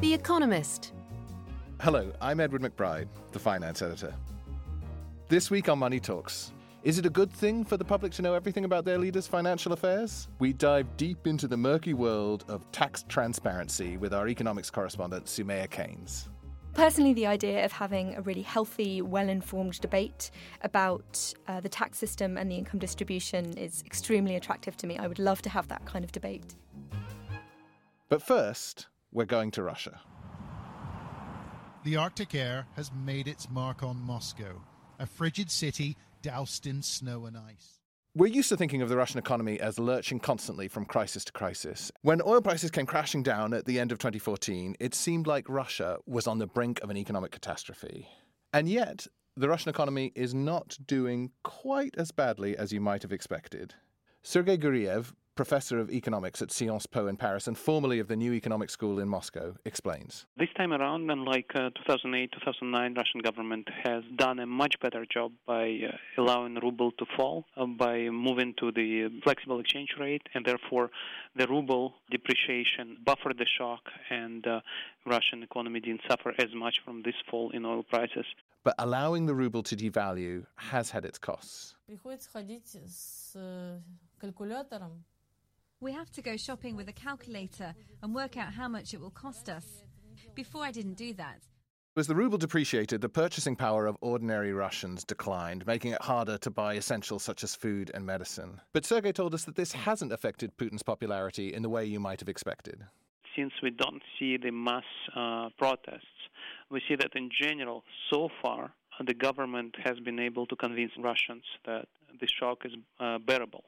The Economist. Hello, I'm Edward McBride, the finance editor. This week on Money Talks, is it a good thing for the public to know everything about their leaders' financial affairs? We dive deep into the murky world of tax transparency with our economics correspondent, Soumaya Keynes. Personally, the idea of having a really healthy, well informed debate about uh, the tax system and the income distribution is extremely attractive to me. I would love to have that kind of debate. But first, we're going to Russia. The Arctic air has made its mark on Moscow, a frigid city doused in snow and ice. We're used to thinking of the Russian economy as lurching constantly from crisis to crisis. When oil prices came crashing down at the end of 2014, it seemed like Russia was on the brink of an economic catastrophe. And yet, the Russian economy is not doing quite as badly as you might have expected. Sergei Guriev, professor of economics at Sciences Po in Paris and formerly of the New Economic School in Moscow, explains. This time around, unlike uh, 2008, 2009, Russian government has done a much better job by uh, allowing ruble to fall, uh, by moving to the flexible exchange rate, and therefore the ruble depreciation buffered the shock, and uh, Russian economy didn't suffer as much from this fall in oil prices. But allowing the ruble to devalue has had its costs. We have to go shopping with a calculator and work out how much it will cost us. Before I didn't do that. As the ruble depreciated, the purchasing power of ordinary Russians declined, making it harder to buy essentials such as food and medicine. But Sergei told us that this hasn't affected Putin's popularity in the way you might have expected. Since we don't see the mass uh, protests, we see that in general, so far, the government has been able to convince Russians that the shock is uh, bearable.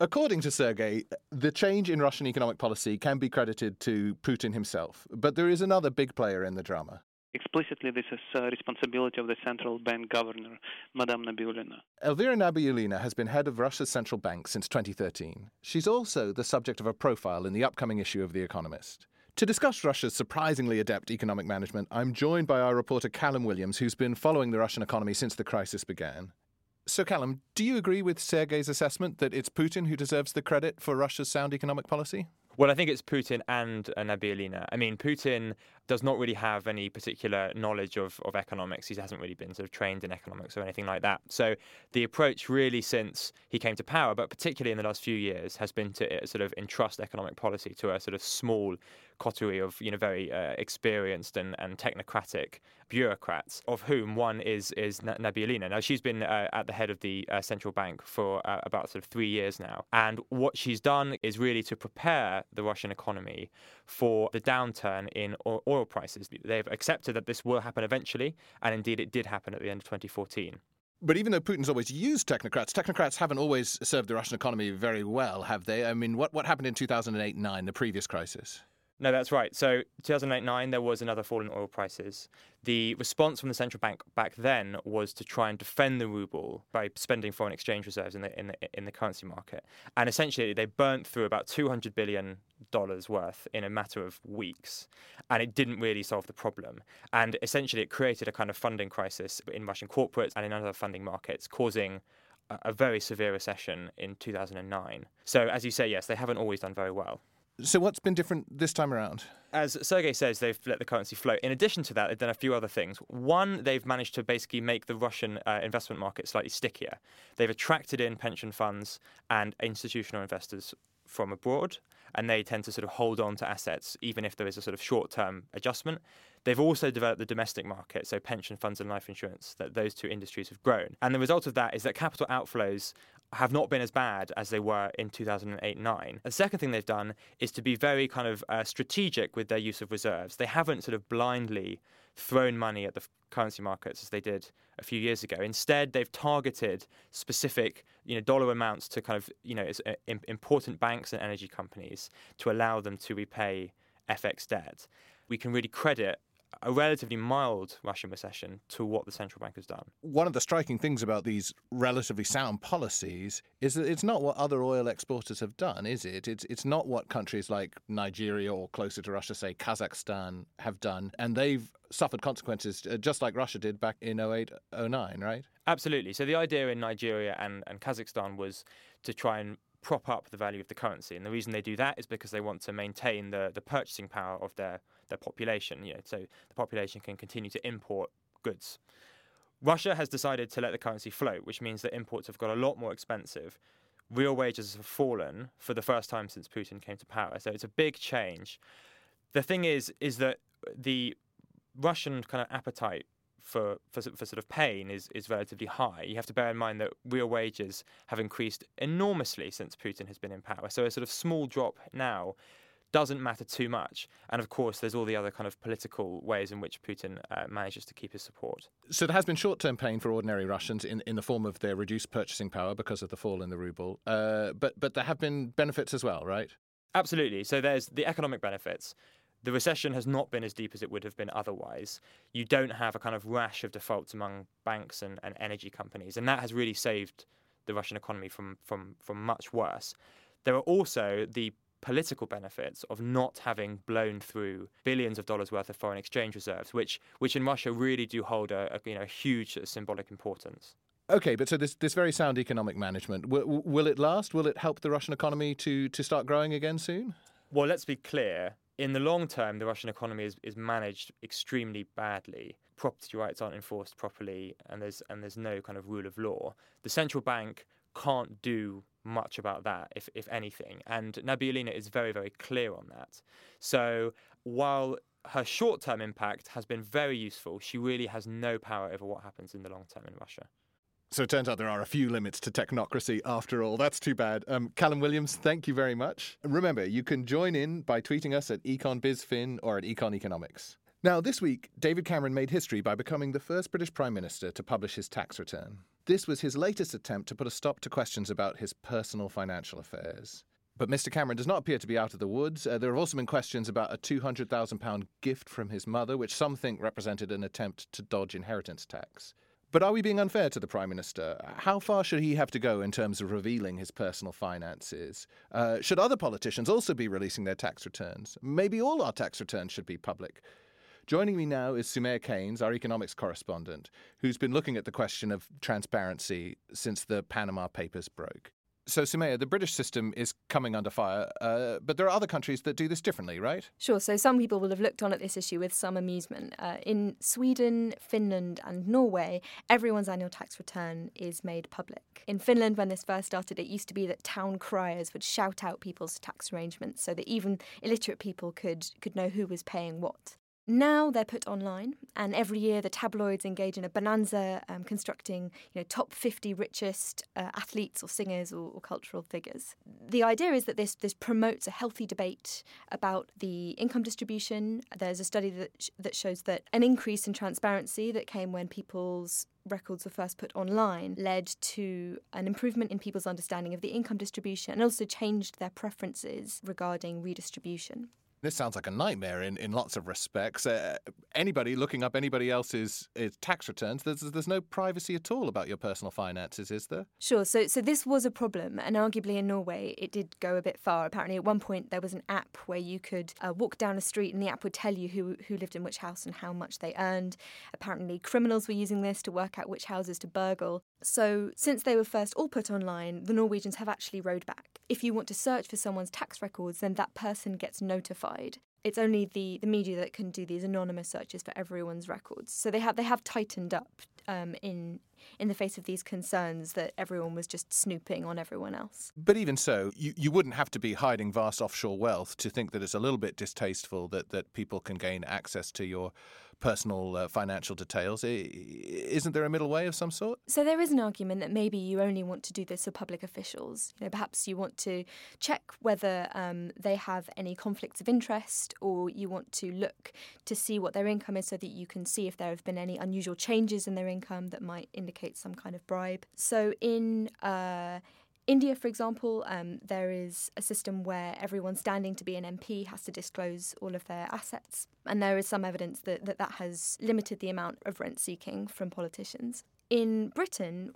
According to Sergei, the change in Russian economic policy can be credited to Putin himself, but there is another big player in the drama. Explicitly, this is uh, responsibility of the central bank governor, Madame Nabiullina. Elvira Nabiullina has been head of Russia's central bank since 2013. She's also the subject of a profile in the upcoming issue of The Economist. To discuss Russia's surprisingly adept economic management, I'm joined by our reporter Callum Williams, who's been following the Russian economy since the crisis began. So, Callum, do you agree with Sergei's assessment that it's Putin who deserves the credit for Russia's sound economic policy? Well, I think it's Putin and uh, Nabiullina. I mean, Putin does not really have any particular knowledge of, of economics. He hasn't really been sort of trained in economics or anything like that. So the approach really since he came to power, but particularly in the last few years, has been to uh, sort of entrust economic policy to a sort of small coterie of you know very uh, experienced and, and technocratic bureaucrats, of whom one is is Nabiullina. Now she's been uh, at the head of the uh, central bank for uh, about sort of three years now, and what she's done is really to prepare the Russian economy for the downturn in oil prices. They've accepted that this will happen eventually, and indeed it did happen at the end of 2014. But even though Putin's always used technocrats, technocrats haven't always served the Russian economy very well, have they? I mean, what, what happened in 2008 9, the previous crisis? No, that's right. So 2008-9, there was another fall in oil prices. The response from the central bank back then was to try and defend the ruble by spending foreign exchange reserves in the in the, in the currency market, and essentially they burnt through about 200 billion dollars worth in a matter of weeks, and it didn't really solve the problem. And essentially, it created a kind of funding crisis in Russian corporates and in other funding markets, causing a very severe recession in 2009. So, as you say, yes, they haven't always done very well. So, what's been different this time around? As Sergei says, they've let the currency float. In addition to that, they've done a few other things. One, they've managed to basically make the Russian uh, investment market slightly stickier. They've attracted in pension funds and institutional investors from abroad, and they tend to sort of hold on to assets even if there is a sort of short term adjustment. They've also developed the domestic market, so pension funds and life insurance, that those two industries have grown. And the result of that is that capital outflows have not been as bad as they were in 2008 9. The second thing they've done is to be very kind of uh, strategic with their use of reserves. They haven't sort of blindly thrown money at the currency markets as they did a few years ago. Instead, they've targeted specific, you know, dollar amounts to kind of, you know, uh, important banks and energy companies to allow them to repay FX debt. We can really credit a relatively mild Russian recession to what the central bank has done. One of the striking things about these relatively sound policies is that it's not what other oil exporters have done, is it? It's it's not what countries like Nigeria or closer to Russia, say Kazakhstan, have done, and they've suffered consequences uh, just like Russia did back in 08 09, right? Absolutely. So the idea in Nigeria and, and Kazakhstan was to try and prop up the value of the currency. And the reason they do that is because they want to maintain the, the purchasing power of their, their population. You know, so the population can continue to import goods. Russia has decided to let the currency float, which means that imports have got a lot more expensive. Real wages have fallen for the first time since Putin came to power. So it's a big change. The thing is, is that the Russian kind of appetite for, for, for sort of pain is, is relatively high. You have to bear in mind that real wages have increased enormously since Putin has been in power. So a sort of small drop now doesn't matter too much. And of course, there's all the other kind of political ways in which Putin uh, manages to keep his support. So there has been short term pain for ordinary Russians in, in the form of their reduced purchasing power because of the fall in the ruble. Uh, but, but there have been benefits as well, right? Absolutely. So there's the economic benefits the recession has not been as deep as it would have been otherwise. You don't have a kind of rash of defaults among banks and, and energy companies, and that has really saved the Russian economy from, from, from much worse. There are also the political benefits of not having blown through billions of dollars worth of foreign exchange reserves, which, which in Russia really do hold a, a you know, a huge symbolic importance. Okay, but so this this very sound economic management will, will it last? Will it help the Russian economy to to start growing again soon? Well, let's be clear in the long term, the Russian economy is, is managed extremely badly. Property rights aren't enforced properly, and there's and there's no kind of rule of law. The central bank can't do much about that, if if anything. And Nabiullina is very very clear on that. So while her short term impact has been very useful, she really has no power over what happens in the long term in Russia. So it turns out there are a few limits to technocracy after all. That's too bad. Um, Callum Williams, thank you very much. Remember, you can join in by tweeting us at EconBizFin or at Econ Economics. Now, this week, David Cameron made history by becoming the first British Prime Minister to publish his tax return. This was his latest attempt to put a stop to questions about his personal financial affairs. But Mr. Cameron does not appear to be out of the woods. Uh, there have also been questions about a £200,000 gift from his mother, which some think represented an attempt to dodge inheritance tax. But are we being unfair to the Prime Minister? How far should he have to go in terms of revealing his personal finances? Uh, should other politicians also be releasing their tax returns? Maybe all our tax returns should be public. Joining me now is Soumaya Keynes, our economics correspondent, who's been looking at the question of transparency since the Panama Papers broke. So, Soumaya, the British system is coming under fire, uh, but there are other countries that do this differently, right? Sure. So, some people will have looked on at this issue with some amusement. Uh, in Sweden, Finland, and Norway, everyone's annual tax return is made public. In Finland, when this first started, it used to be that town criers would shout out people's tax arrangements so that even illiterate people could, could know who was paying what. Now they're put online, and every year the tabloids engage in a bonanza um, constructing you know, top 50 richest uh, athletes or singers or, or, cultural figures. The idea is that this, this promotes a healthy debate about the income distribution. There's a study that, sh- that shows that an increase in transparency that came when people's records were first put online led to an improvement in people's understanding of the income distribution and also changed their preferences regarding redistribution. This sounds like a nightmare in, in lots of respects. Uh, anybody looking up anybody else's uh, tax returns, there's, there's no privacy at all about your personal finances, is there? Sure. So, so this was a problem, and arguably in Norway, it did go a bit far. Apparently, at one point, there was an app where you could uh, walk down a street and the app would tell you who, who lived in which house and how much they earned. Apparently, criminals were using this to work out which houses to burgle. So, since they were first all put online, the Norwegians have actually rowed back. If you want to search for someone's tax records, then that person gets notified. It's only the, the media that can do these anonymous searches for everyone's records. So they have they have tightened up um, in in the face of these concerns that everyone was just snooping on everyone else. But even so, you, you wouldn't have to be hiding vast offshore wealth to think that it's a little bit distasteful that, that people can gain access to your personal uh, financial details. Isn't there a middle way of some sort? So there is an argument that maybe you only want to do this for public officials. You know, perhaps you want to check whether um, they have any conflicts of interest, or you want to look to see what their income is, so that you can see if there have been any unusual changes in their income that might indicate some kind of bribe. So in uh, India, for example, um, there is a system where everyone standing to be an MP has to disclose all of their assets. And there is some evidence that that, that has limited the amount of rent seeking from politicians. In Britain,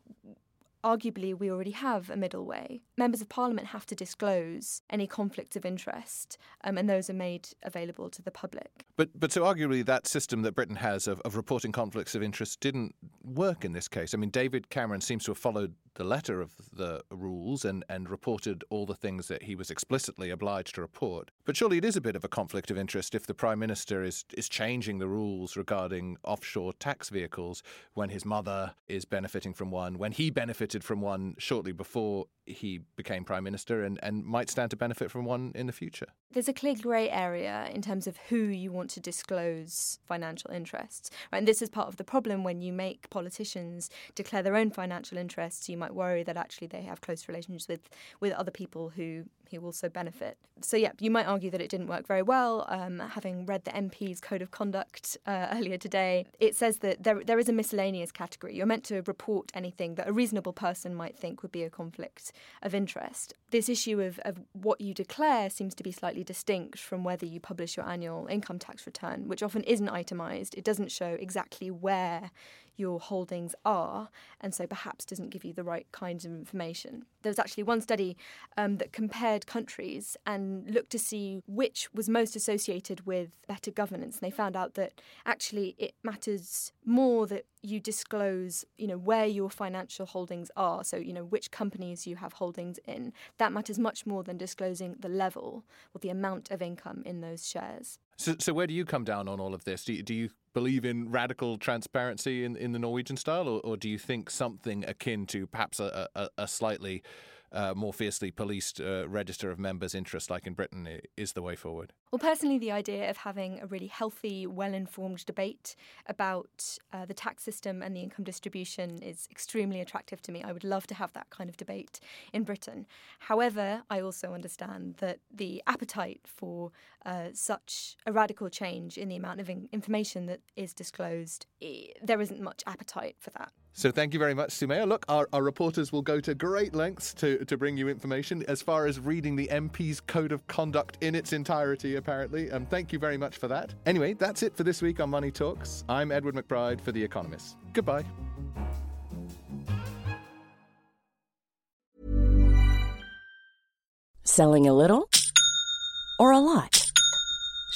arguably we already have a middle way. Members of Parliament have to disclose any conflicts of interest, um, and those are made available to the public. But but so arguably that system that Britain has of, of reporting conflicts of interest didn't work in this case. I mean, David Cameron seems to have followed the letter of the rules and, and reported all the things that he was explicitly obliged to report. But surely it is a bit of a conflict of interest if the Prime Minister is, is changing the rules regarding offshore tax vehicles when his mother is benefiting from one, when he benefited from one shortly before he became Prime Minister and, and might stand to benefit from one in the future. There's a clear grey area in terms of who you want to disclose financial interests. And this is part of the problem when you make politicians declare their own financial interests. You might worry that actually they have close relations with, with other people who who will also benefit. So, yeah, you might argue that it didn't work very well. Um, having read the MP's Code of Conduct uh, earlier today, it says that there, there is a miscellaneous category. You're meant to report anything that a reasonable person might think would be a conflict of interest. This issue of, of what you declare seems to be slightly distinct from whether you publish your annual income tax return, which often isn't itemised. It doesn't show exactly where your holdings are, and so perhaps doesn't give you the right kinds of information. There was actually one study um, that compared countries and looked to see which was most associated with better governance. And they found out that actually it matters more that you disclose, you know, where your financial holdings are. So, you know, which companies you have holdings in. That matters much more than disclosing the level or the amount of income in those shares. So, so where do you come down on all of this? Do you, do you believe in radical transparency in, in the Norwegian style, or, or do you think something akin to perhaps a, a, a slightly uh, more fiercely policed uh, register of members' interests, like in Britain, is the way forward? Well, personally, the idea of having a really healthy, well informed debate about uh, the tax system and the income distribution is extremely attractive to me. I would love to have that kind of debate in Britain. However, I also understand that the appetite for uh, such a radical change in the amount of in- information that is disclosed, there isn't much appetite for that. So thank you very much, Soumaya. Look, our, our reporters will go to great lengths to, to bring you information as far as reading the MP's Code of Conduct in its entirety, apparently. And um, thank you very much for that. Anyway, that's it for this week on Money Talks. I'm Edward McBride for The Economist. Goodbye. Selling a little or a lot?